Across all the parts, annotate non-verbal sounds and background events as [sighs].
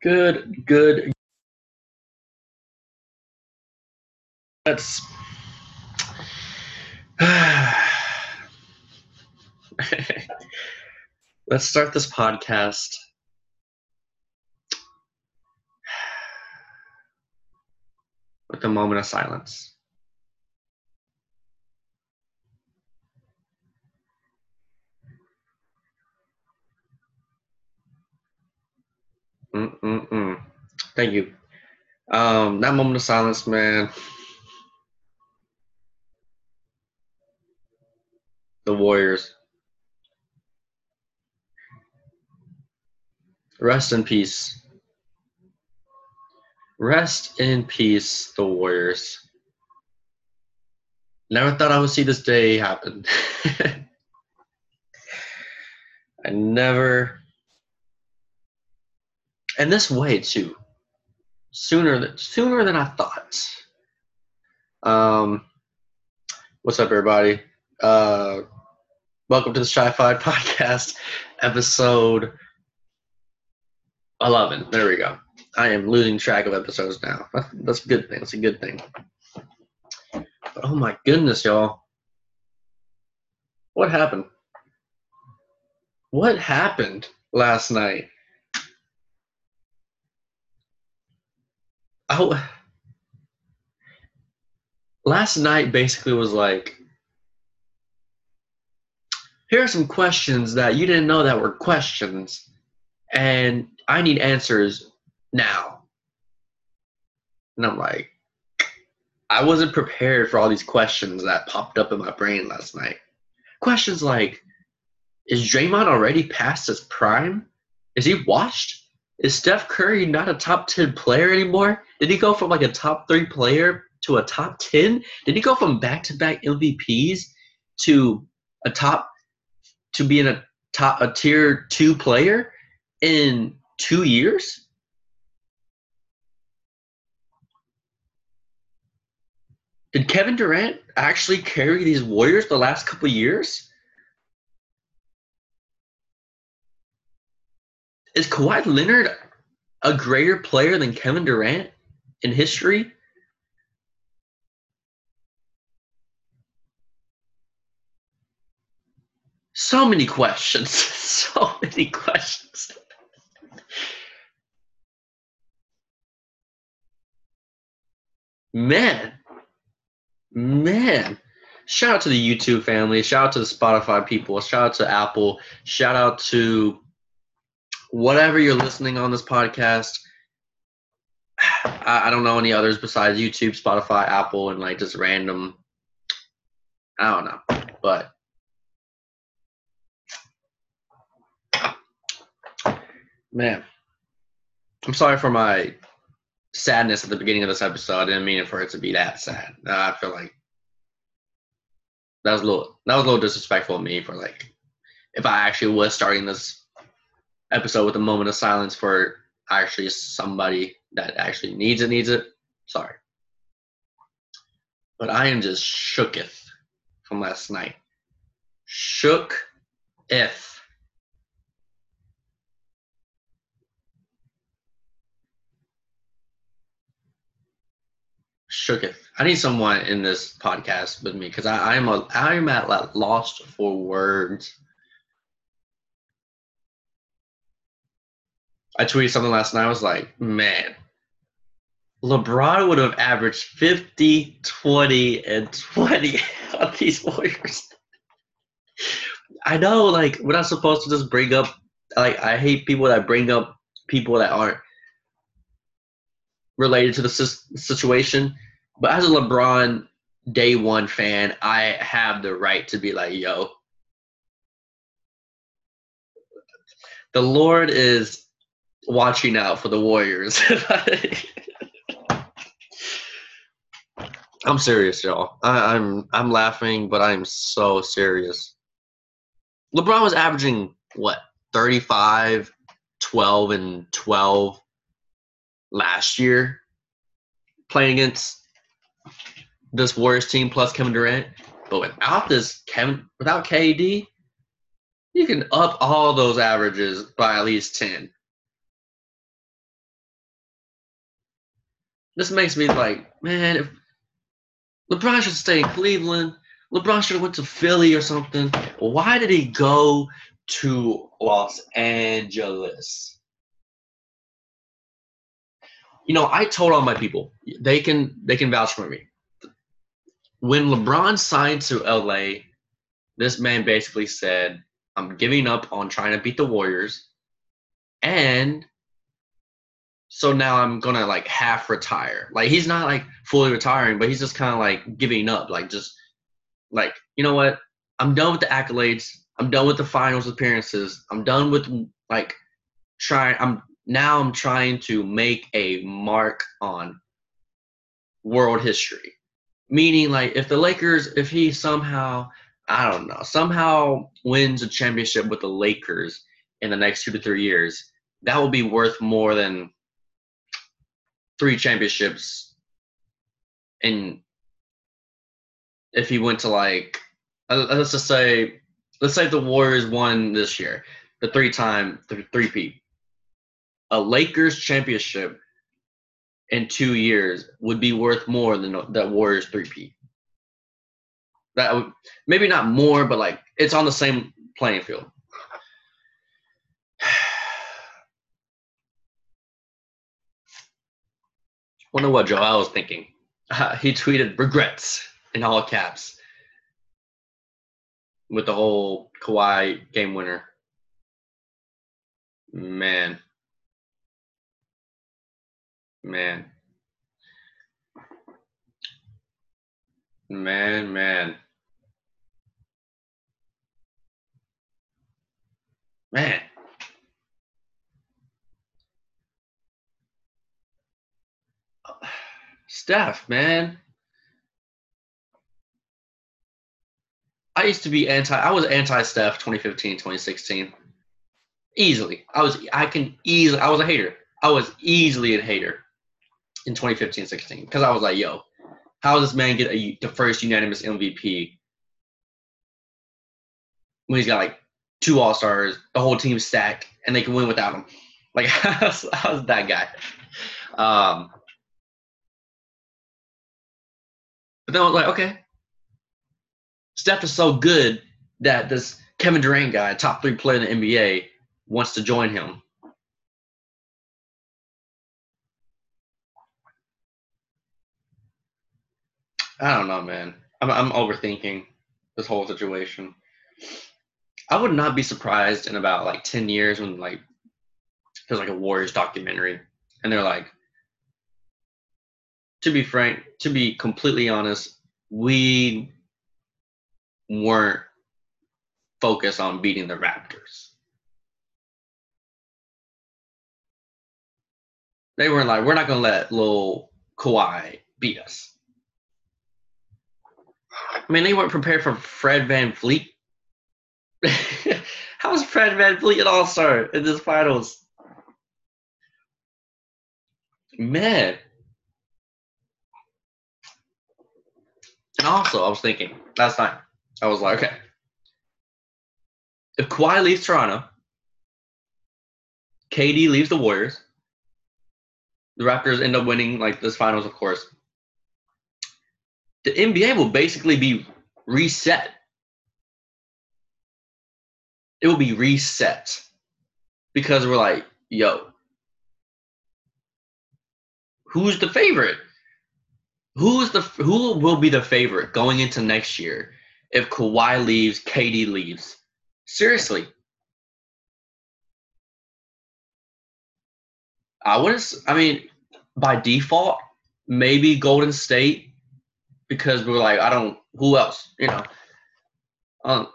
Good, good. Let's. [sighs] Let's start this podcast. With a moment of silence. Mm-mm-mm. Thank you. Um, that moment of silence, man. The Warriors. Rest in peace. Rest in peace, the Warriors. Never thought I would see this day happen. [laughs] I never and this way too. Sooner than sooner than i thought. Um what's up everybody? Uh welcome to the shy fi [laughs] podcast episode 11 there we go. I am losing track of episodes now. That's a good thing. That's a good thing. But oh my goodness y'all. What happened? What happened last night oh last night basically was like here are some questions that you didn't know that were questions and i need answers now and i'm like i wasn't prepared for all these questions that popped up in my brain last night questions like is Draymond already past his prime? Is he washed? Is Steph Curry not a top 10 player anymore? Did he go from like a top three player to a top 10? Did he go from back to back MVPs to a top, to being a top, a tier two player in two years? Did Kevin Durant actually carry these Warriors the last couple years? Is Kawhi Leonard a greater player than Kevin Durant? in history? So many questions. [laughs] So many questions. Man. Man. Shout out to the YouTube family. Shout out to the Spotify people. Shout out to Apple. Shout out to whatever you're listening on this podcast. I, I don't know any others besides YouTube, Spotify, Apple, and like just random. I don't know, but man, I'm sorry for my sadness at the beginning of this episode. I didn't mean for it to be that sad. Uh, I feel like that was a little that was a little disrespectful of me for like if I actually was starting this episode with a moment of silence for actually somebody that actually needs it needs it. Sorry. But I am just shooketh from last night. Shook if. Shooketh. I need someone in this podcast with me because I'm a I'm at lost for words I tweeted something last night. I was like, man, LeBron would have averaged 50, 20, and 20 [laughs] on these Warriors. I know, like, we're not supposed to just bring up, like, I hate people that bring up people that aren't related to the situation. But as a LeBron day one fan, I have the right to be like, yo, the Lord is watching out for the Warriors. [laughs] I'm serious, y'all. I, I'm I'm laughing, but I'm so serious. LeBron was averaging what 35, 12, and 12 last year, playing against this Warriors team plus Kevin Durant. But without this Kevin, without KD, you can up all those averages by at least ten. This makes me like, man, if LeBron should stay in Cleveland, LeBron should have went to Philly or something. Why did he go to Los Angeles? You know, I told all my people they can they can vouch for me. When LeBron signed to LA, this man basically said, "I'm giving up on trying to beat the Warriors, and so now I'm gonna like half retire. Like he's not like fully retiring, but he's just kind of like giving up. Like just like you know what? I'm done with the accolades. I'm done with the finals appearances. I'm done with like trying. I'm now I'm trying to make a mark on world history. Meaning, like if the Lakers, if he somehow, I don't know, somehow wins a championship with the Lakers in the next two to three years, that will be worth more than three championships and if he went to like uh, let's just say let's say the Warriors won this year, the three time the three P. A Lakers championship in two years would be worth more than that Warriors three P. That would maybe not more, but like it's on the same playing field. Wonder what Joel was thinking. Uh, he tweeted regrets in all caps with the whole Kawhi game winner. Man. Man. Man, man. Man. Steph, man. I used to be anti. I was anti Steph 2015, 2016. Easily, I was. I can easily. I was a hater. I was easily a hater in 2015, 16 because I was like, yo, how does this man get a, the first unanimous MVP when he's got like two All Stars, the whole team stacked, and they can win without him? Like, [laughs] was that guy. Um, but then I was like, okay, Steph is so good that this Kevin Durant guy, top three player in the NBA, wants to join him. I don't know, man. I'm, I'm overthinking this whole situation. I would not be surprised in about like 10 years when like there's like a Warriors documentary and they're like, to be frank, to be completely honest, we weren't focused on beating the Raptors. They weren't like, we're not going to let little Kawhi beat us. I mean, they weren't prepared for Fred VanVleet. [laughs] How's Fred VanVleet an all star in this finals? Man. Also, I was thinking last night, I was like, okay, if Kawhi leaves Toronto, KD leaves the Warriors, the Raptors end up winning like this finals, of course. The NBA will basically be reset. It will be reset because we're like, yo, who's the favorite? Who's the who will be the favorite going into next year? if Kawhi leaves, KD leaves. Seriously. I wouldn't, I mean, by default, maybe Golden State because we're like, I don't, who else, you know? Um,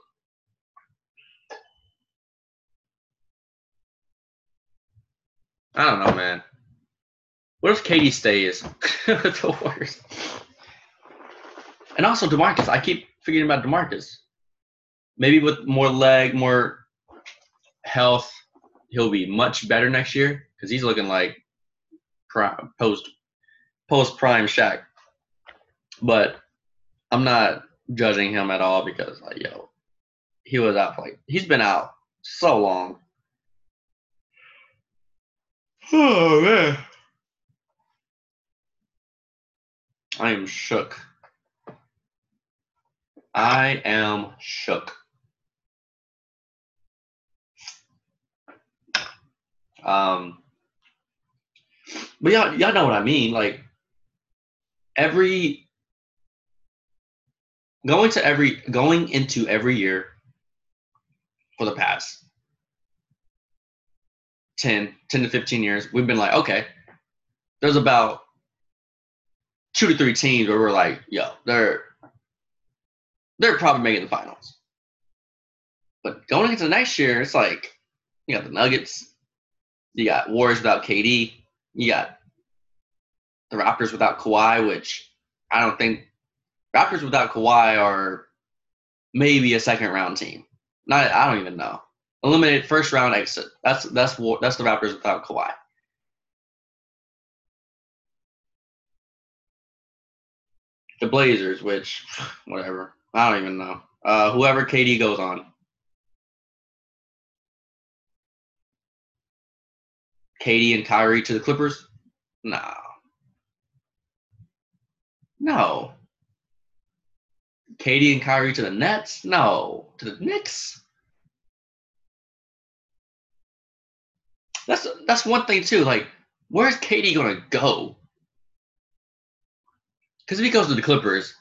I don't know, man. What if KD stays [laughs] the Warriors? And also DeMarcus, I keep forgetting about DeMarcus. Maybe with more leg, more health, he'll be much better next year because he's looking like post post prime Shaq. But I'm not judging him at all because like yo, he was out like he's been out so long. Oh man. I'm shook. I am shook. Um, but y'all, y'all know what I mean. Like every going to every going into every year for the past 10, 10 to 15 years, we've been like, okay, there's about two to three teams where we're like, yo, they're they're probably making the finals. But going into next year, it's like you got the Nuggets, you got Warriors without KD, you got the Raptors without Kawhi, which I don't think Raptors without Kawhi are maybe a second round team. Not I don't even know. Eliminated first round exit. That's that's that's the Raptors without Kawhi. The Blazers, which [sighs] whatever. I don't even know. Uh, whoever KD goes on. KD and Kyrie to the Clippers? No. No. KD and Kyrie to the Nets? No. To the Knicks? That's that's one thing too. Like, where's KD gonna go? Because if he goes to the Clippers,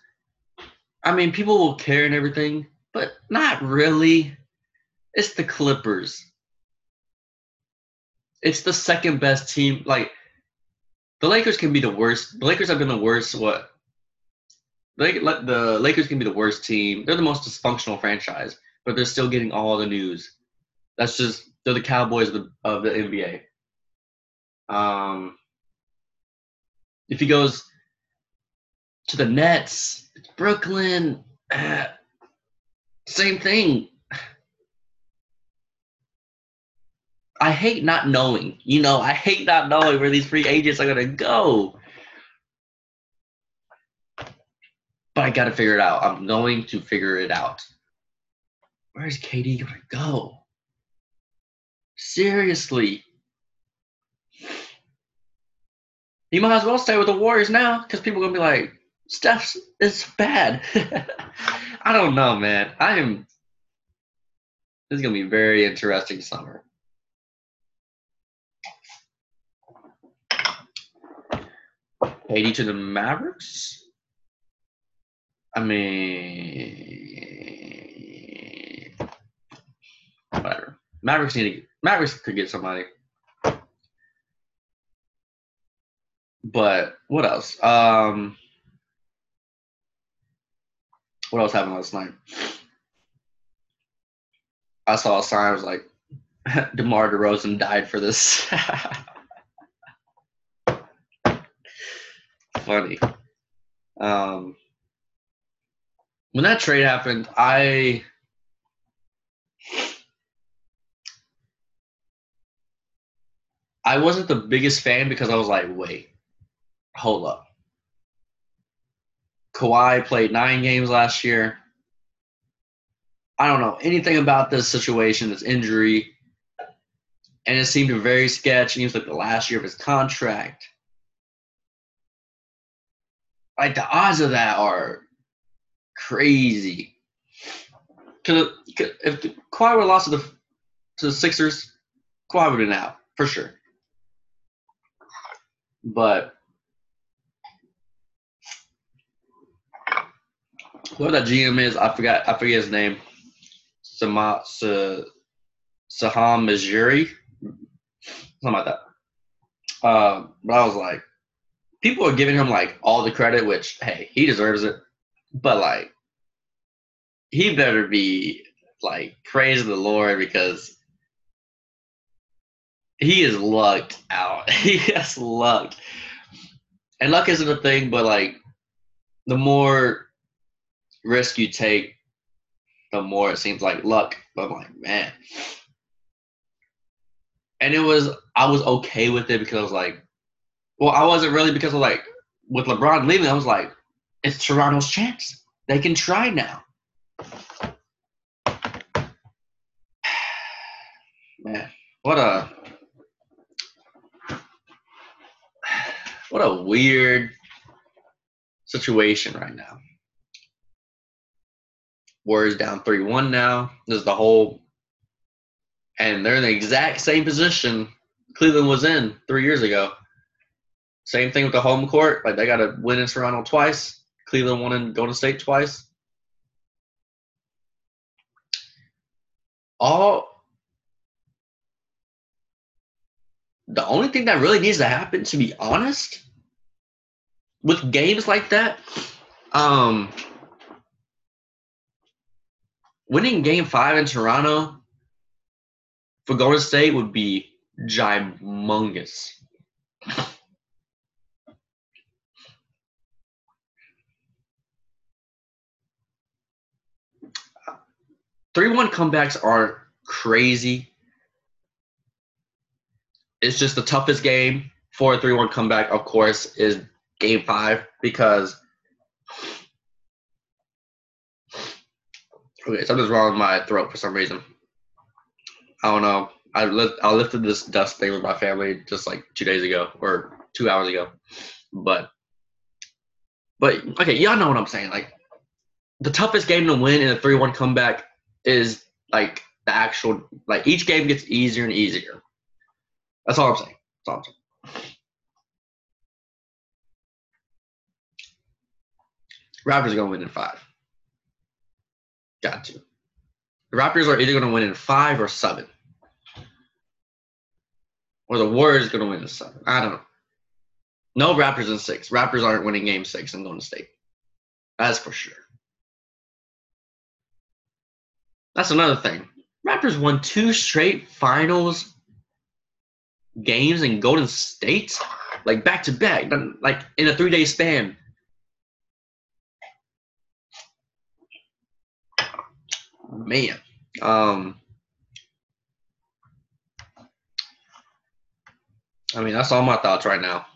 I mean, people will care and everything, but not really. It's the Clippers. It's the second best team. Like, the Lakers can be the worst. The Lakers have been the worst. What? The, the Lakers can be the worst team. They're the most dysfunctional franchise, but they're still getting all the news. That's just they're the Cowboys of the, of the NBA. Um, if he goes to the Nets, Brooklyn, uh, same thing. I hate not knowing. You know, I hate not knowing where these free agents are gonna go. But I gotta figure it out. I'm going to figure it out. Where's KD gonna go? Seriously. You might as well stay with the Warriors now because people are gonna be like, Steph is bad. [laughs] I don't know, man. I am. This is gonna be very interesting summer. Eighty to the Mavericks. I mean, whatever. Mavericks need to. Mavericks could get somebody. But what else? Um, what else happened last night? I saw a sign. I was like, [laughs] DeMar DeRozan died for this. [laughs] Funny. Um, when that trade happened, I I wasn't the biggest fan because I was like, wait, hold up. Kawhi played nine games last year. I don't know anything about this situation, this injury, and it seemed very sketchy. He was like the last year of his contract. Like the odds of that are crazy. Cause, if Kawhi would have lost to the to the Sixers, Kawhi would have been out for sure. But whoever that GM is, I forgot. I forget his name. Sama, Sa, Saham Majuri, something like that. Uh, but I was like, people are giving him like all the credit, which hey, he deserves it. But like, he better be like praise the Lord because he is lucked out. [laughs] he has luck, and luck isn't a thing. But like, the more risk you take, the more it seems like luck. But I'm like, man. And it was, I was okay with it because I was like, well, I wasn't really because of like, with LeBron leaving, I was like, it's Toronto's chance. They can try now. [sighs] Man, what a [sighs] what a weird situation right now. Warriors down 3 1 now. This is the whole. And they're in the exact same position Cleveland was in three years ago. Same thing with the home court. Like they got to win in Toronto twice. Cleveland won in Golden State twice. All the only thing that really needs to happen, to be honest, with games like that, um, winning game five in Toronto for Golden State would be gimongous. 3 1 comebacks aren't crazy. It's just the toughest game for a 3 1 comeback, of course, is game five because. Okay, something's wrong with my throat for some reason. I don't know. I lift, I lifted this dust thing with my family just like two days ago or two hours ago, but but okay, y'all know what I'm saying. Like the toughest game to win in a three-one comeback is like the actual like each game gets easier and easier. That's all I'm saying. That's all I'm saying. Raptors are gonna win in five. Got to. The Raptors are either gonna win in five or seven. Or the Warriors gonna win in seven. I don't know. No Raptors in six. Raptors aren't winning game six in Golden State. That's for sure. That's another thing. Raptors won two straight finals games in Golden State, like back to back, like in a three day span. Man, um, I mean that's all my thoughts right now.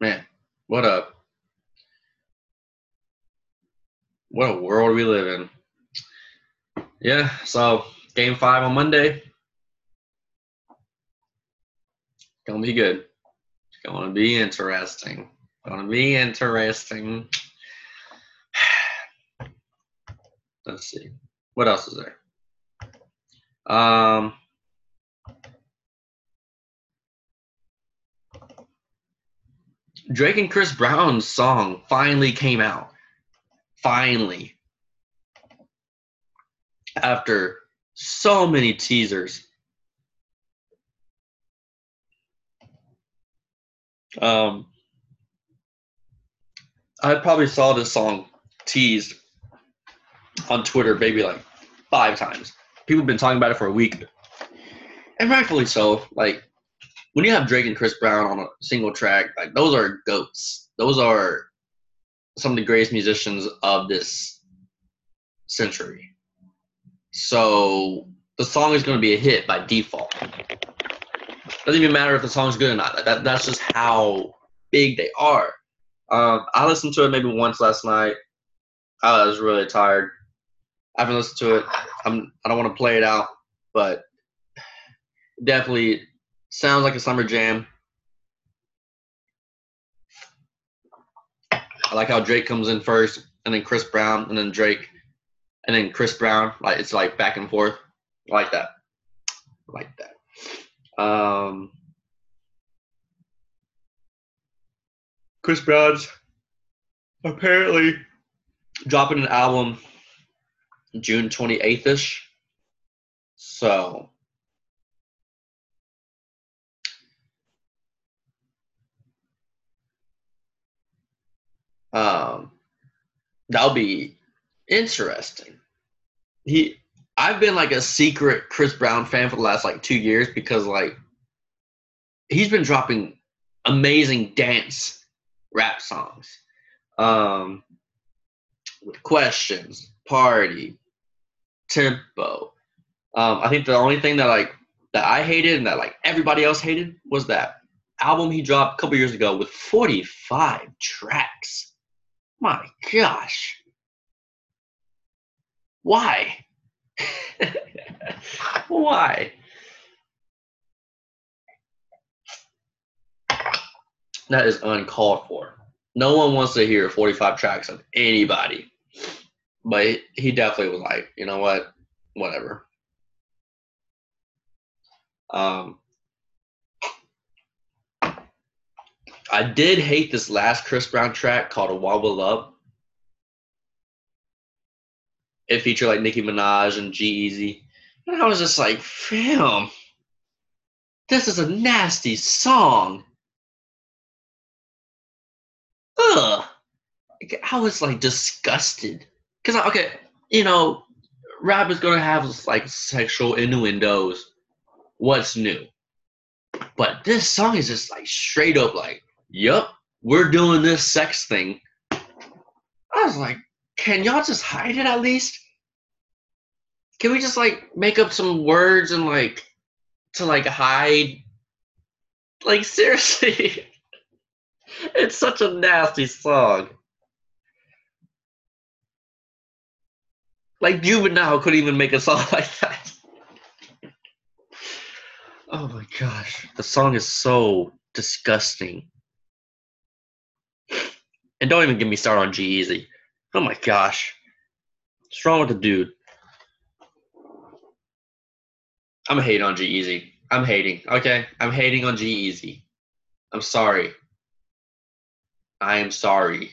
Man, what up? what a world we live in. Yeah, so game five on Monday. Gonna be good. It's gonna be interesting. Gonna be interesting. Let's see. What else is there? Um Drake and Chris Brown's song finally came out finally, after so many teasers, um, I probably saw this song teased on Twitter maybe like five times. People have been talking about it for a week. And rightfully so. Like when you have Drake and Chris Brown on a single track, like those are goats. Those are some of the greatest musicians of this century. So the song is going to be a hit by default. Doesn't even matter if the song's good or not. That, that's just how big they are. Um, I listened to it maybe once last night. I was really tired. I haven't listened to it. I'm, I don't want to play it out, but definitely sounds like a summer jam. I like how Drake comes in first, and then Chris Brown, and then Drake, and then Chris Brown. Like it's like back and forth. I like that. I like that. Um, Chris Brown's apparently dropping an album June 28th ish. So Um, that'll be interesting. He, I've been like a secret Chris Brown fan for the last like two years because like he's been dropping amazing dance rap songs, um, with questions, party, tempo. Um, I think the only thing that like that I hated and that like everybody else hated was that album he dropped a couple years ago with 45 tracks. My gosh. Why? [laughs] Why? That is uncalled for. No one wants to hear 45 tracks of anybody. But he definitely was like, you know what? Whatever. Um, I did hate this last Chris Brown track called "A Wobble Up." It featured like Nicki Minaj and G-Eazy, and I was just like, "Fam, this is a nasty song." Ugh. I was like disgusted because okay, you know, rap is gonna have like sexual innuendos. What's new? But this song is just like straight up like Yup, we're doing this sex thing. I was like, can y'all just hide it at least? Can we just like make up some words and like to like hide? Like [laughs] seriously, it's such a nasty song. Like Juvenile couldn't even make a song [laughs] like that. Oh my gosh, the song is so disgusting. And don't even get me started on G-Eazy. Oh my gosh. What's wrong with the dude? I'm hating on G-Eazy. I'm hating. Okay? I'm hating on G-Eazy. I'm sorry. I am sorry.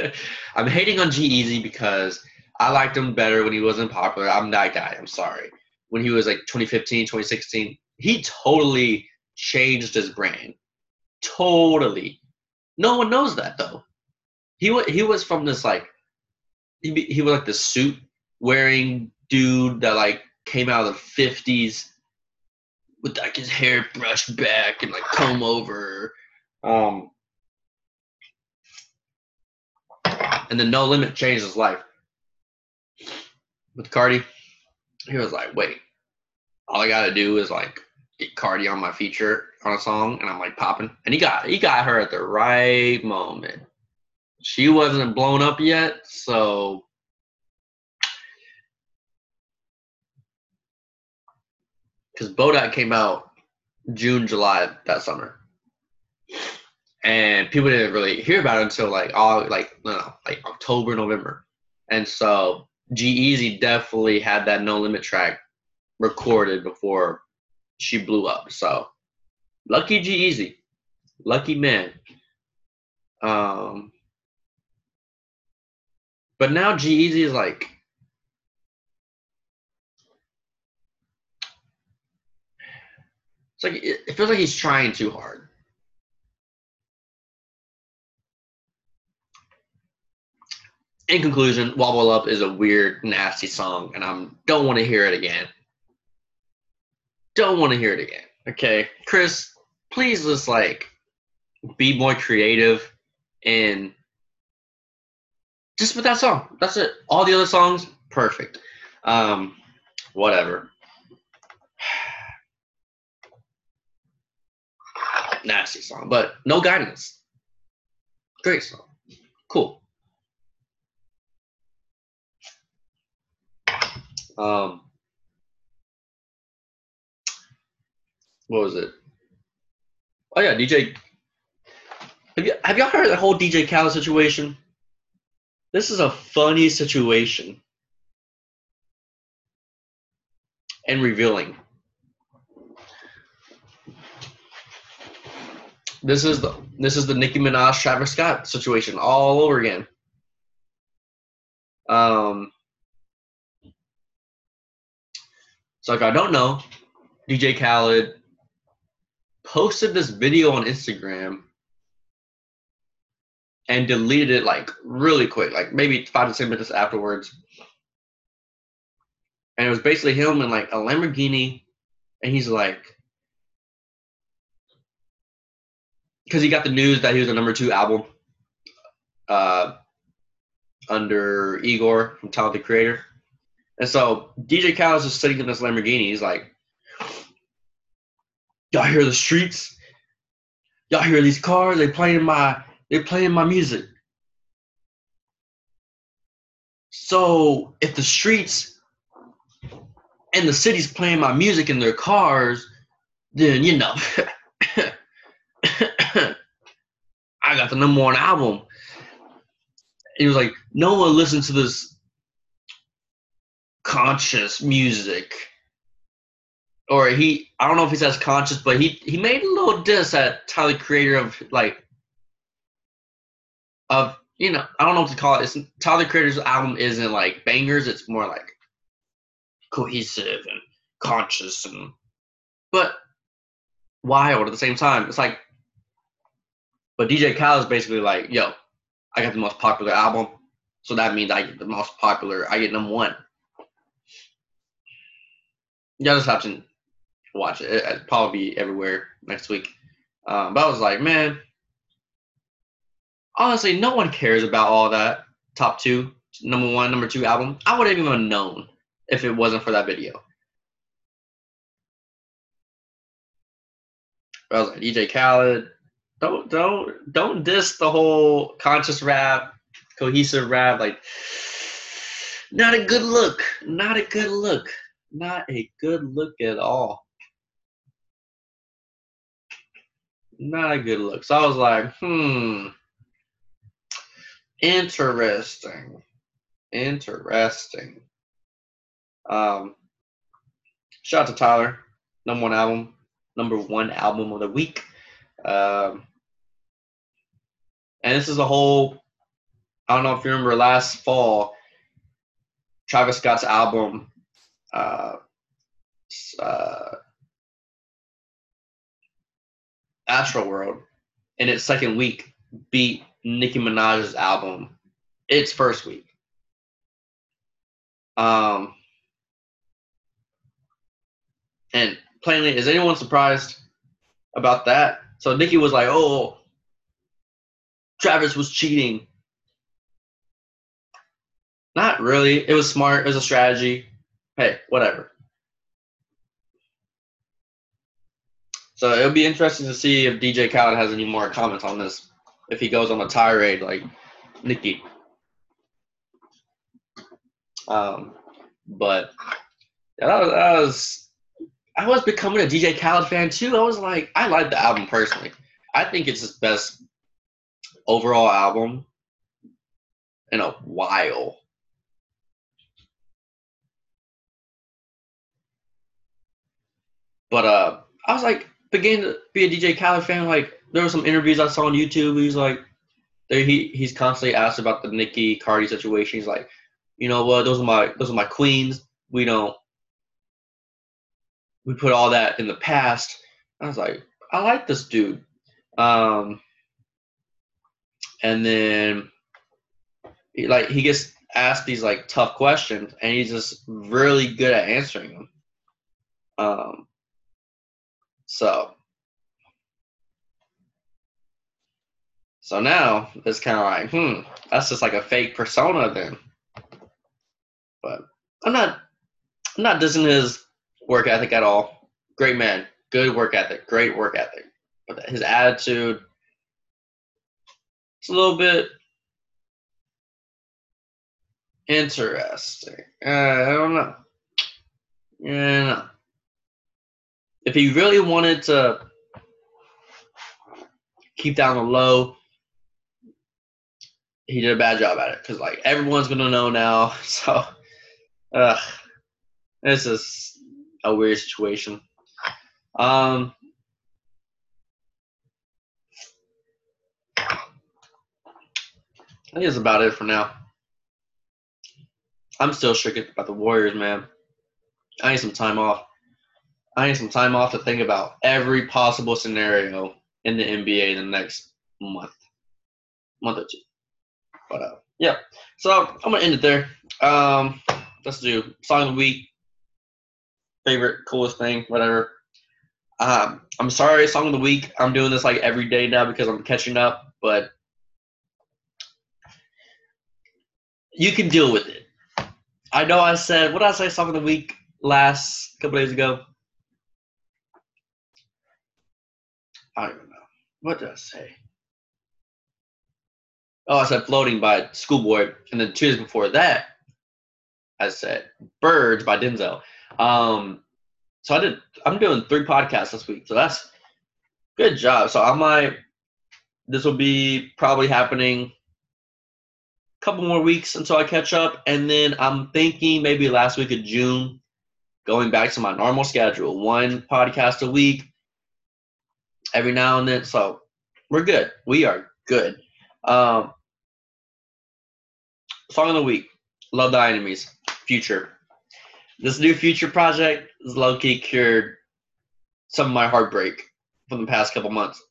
[laughs] I'm hating on G-Eazy because I liked him better when he wasn't popular. I'm that guy. I'm sorry. When he was like 2015, 2016, he totally changed his brand. Totally. No one knows that though. He was he was from this like he he was like the suit wearing dude that like came out of the fifties with like his hair brushed back and like comb over. Um, and then No Limit changed his life. With Cardi, he was like, wait, all I gotta do is like get Cardi on my feature on a song and I'm like popping. And he got he got her at the right moment. She wasn't blown up yet, so because Bodak came out June, July that summer, and people didn't really hear about it until like all like no, no like October, November, and so G-Eazy definitely had that No Limit track recorded before she blew up. So lucky G-Eazy, lucky man. Um, but now G-Eazy is like it's like it feels like he's trying too hard. In conclusion, Wobble Up is a weird, nasty song, and I don't want to hear it again. Don't want to hear it again. Okay, Chris, please just like be more creative and just with that song. That's it. All the other songs, perfect. Um, whatever. [sighs] Nasty song, but no guidance. Great song. Cool. Um, what was it? Oh yeah, DJ. Have you have y'all heard the whole DJ Khaled situation? This is a funny situation and revealing. This is the this is the Nicki Minaj Travis Scott situation all over again. Um, so if I don't know, DJ Khaled posted this video on Instagram and deleted it like really quick, like maybe five to ten minutes afterwards. And it was basically him in like a Lamborghini, and he's like, because he got the news that he was a number two album uh, under Igor from Talented Creator. And so DJ Khaled's just sitting in this Lamborghini. He's like, Y'all hear the streets? Y'all hear these cars? They playing my they're playing my music. So if the streets and the city's playing my music in their cars, then you know [laughs] I got the number one album. He was like, no one listens to this conscious music. Or he, I don't know if he says conscious, but he he made a little diss at Tyler Creator of like, of you know, I don't know what to call it. It's, Tyler Creator's album isn't like bangers. It's more like cohesive and conscious and, but wild at the same time. It's like, but DJ Khaled is basically like, yo, I got the most popular album, so that means I get the most popular. I get number one. Y'all just have to watch it. It'll probably be everywhere next week. Um, but I was like, man, honestly, no one cares about all that top two, number one, number two album. I would have even known if it wasn't for that video. But I was like, DJ Khaled, don't don't don't diss the whole conscious rap, cohesive rap. Like, not a good look. Not a good look. Not a good look at all. Not a good look. So I was like, hmm. Interesting. Interesting. Um, shout out to Tyler, number one album, number one album of the week. Um, and this is a whole. I don't know if you remember last fall, Travis Scott's album, uh, uh, Astroworld, in its second week, beat Nicki Minaj's album its first week. Um, and plainly, is anyone surprised about that? So Nicki was like, "Oh, Travis was cheating." Not really. It was smart. It was a strategy. Hey, whatever. So it'll be interesting to see if DJ Khaled has any more comments on this. If he goes on a tirade like Nicki. Um, but that was, that was I was becoming a DJ Khaled fan too. I was like, I like the album personally. I think it's his best overall album in a while. But uh, I was like, beginning to be a DJ Khaled fan. Like, there were some interviews I saw on YouTube. He's like, he he's constantly asked about the Nicki Cardi situation. He's like, you know what? Those are my those are my queens. We don't we put all that in the past. I was like, I like this dude. Um, and then he, like he gets asked these like tough questions, and he's just really good at answering them. Um, so so now it's kind of like, hmm, that's just like a fake persona then. But I'm not, I'm not dissing his work ethic at all. Great man, good work ethic, great work ethic. But his attitude, it's a little bit interesting. Uh, I don't know. Yeah. If he really wanted to keep down the low, he did a bad job at it because like everyone's gonna know now. [laughs] So, uh, this is a weird situation. Um, I think that's about it for now. I'm still shook about the Warriors, man. I need some time off. I need some time off to think about every possible scenario in the NBA in the next month, month or two. But uh, yeah, so I'm gonna end it there. Um, let's do song of the week favorite, coolest thing, whatever. Um, I'm sorry, song of the week. I'm doing this like every day now because I'm catching up, but you can deal with it. I know I said what did I say song of the week last couple days ago. I don't even know. What did I say? Oh, I said floating by Schoolboy, and then two days before that, I said Birds by Denzel. Um, so I did. I'm doing three podcasts this week, so that's good job. So I might this will be probably happening a couple more weeks until I catch up, and then I'm thinking maybe last week of June, going back to my normal schedule, one podcast a week, every now and then. So we're good. We are good. Um, song of the week: "Love Thy Enemies." Future. This new Future project is low key cured some of my heartbreak from the past couple months.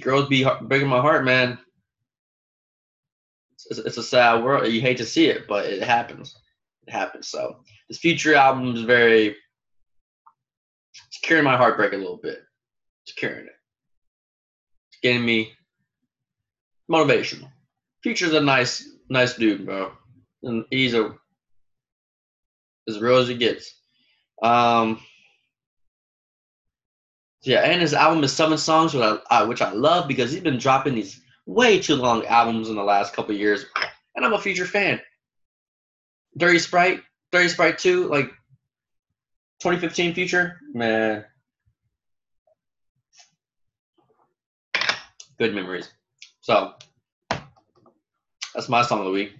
Girls be breaking my heart, man. It's, it's, a sad world. You hate to see it, but it happens. It happens. So this future album is very. Curing my heartbreak a little bit. It's curing it. It's getting me motivational. Future's a nice, nice dude, bro, and he's a as real as it gets. Um, yeah, and his album is Seven Songs, which I, which I love because he's been dropping these way too long albums in the last couple years, and I'm a Future fan. Dirty Sprite, Dirty Sprite 2, like 2015 Future, man. Good memories. So, that's my song of the week.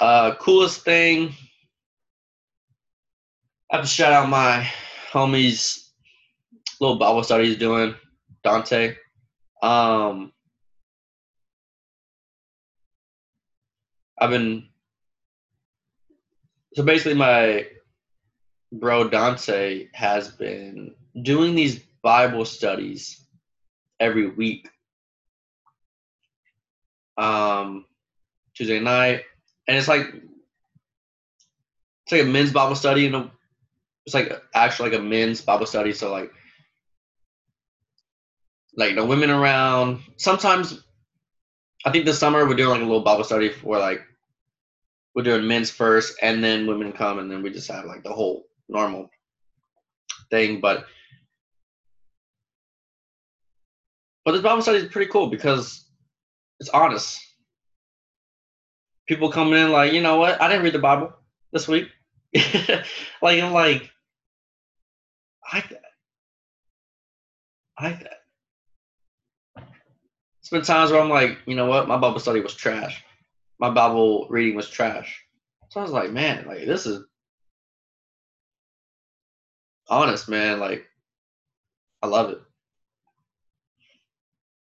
Uh, coolest thing. I have to shout out my homies little Bible study he's doing, Dante. Um, I've been so basically my bro Dante has been doing these Bible studies every week. Um, Tuesday night, and it's like it's like a men's Bible study, and it's like actually like a men's Bible study. So like like the women around. Sometimes, I think this summer we're doing like a little Bible study for like we're doing men's first, and then women come, and then we just have like the whole normal thing. But but this Bible study is pretty cool because it's honest. People coming in like, you know what? I didn't read the Bible this week. [laughs] like I'm like, I, I, it's been times where I'm like, you know what, my Bible study was trash. My Bible reading was trash. So I was like, man, like this is honest, man. Like, I love it.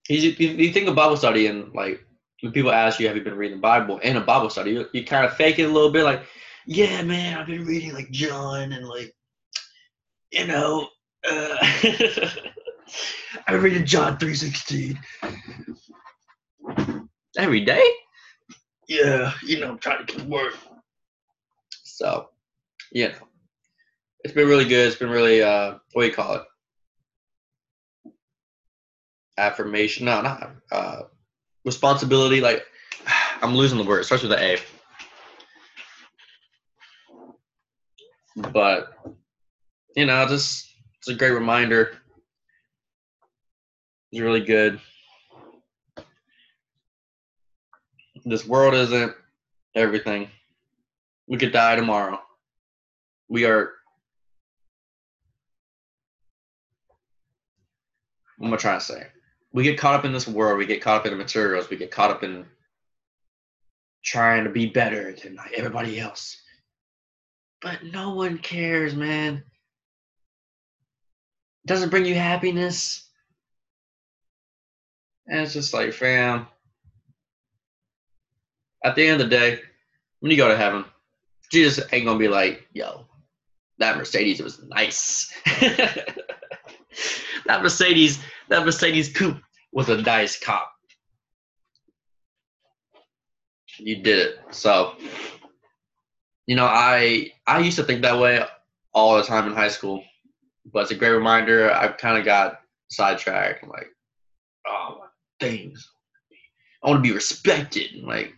You, you think of Bible study and like when people ask you, have you been reading the Bible in a Bible study, you, you kind of fake it a little bit, like, yeah, man, I've been reading like John and like, you know, uh, [laughs] I read John three sixteen every day. Yeah, you know, I'm trying to get work. So, you know, it's been really good. It's been really, uh, what do you call it? Affirmation? No, not uh, responsibility. Like, [sighs] I'm losing the word. It starts with an A. But, you know, just it's a great reminder. It's really good. This world isn't everything. We could die tomorrow. We are. What am I trying to say? We get caught up in this world. We get caught up in the materials. We get caught up in trying to be better than like everybody else. But no one cares, man. It doesn't bring you happiness. And it's just like, fam, at the end of the day, when you go to heaven, Jesus ain't gonna be like, yo, that Mercedes was nice. [laughs] that Mercedes, that Mercedes coupe was a nice cop. You did it. So, you know, I I used to think that way all the time in high school, but it's a great reminder. I kind of got sidetracked. I'm like, oh, things. I want to be respected. Like,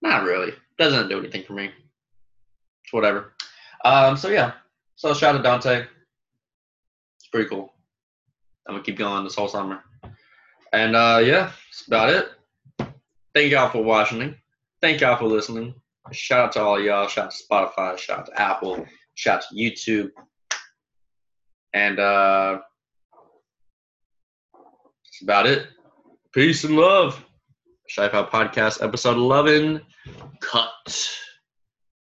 not really. Doesn't do anything for me. It's whatever. Um, so yeah. So shout out to Dante. It's pretty cool. I'm gonna keep going this whole summer. And uh, yeah, that's about it. Thank y'all for watching. Thank y'all for listening. Shout out to all y'all. Shout out to Spotify. Shout out to Apple. Shout out to YouTube. And uh, that's about it. Peace and love. Shy Podcast, episode 11. Cut.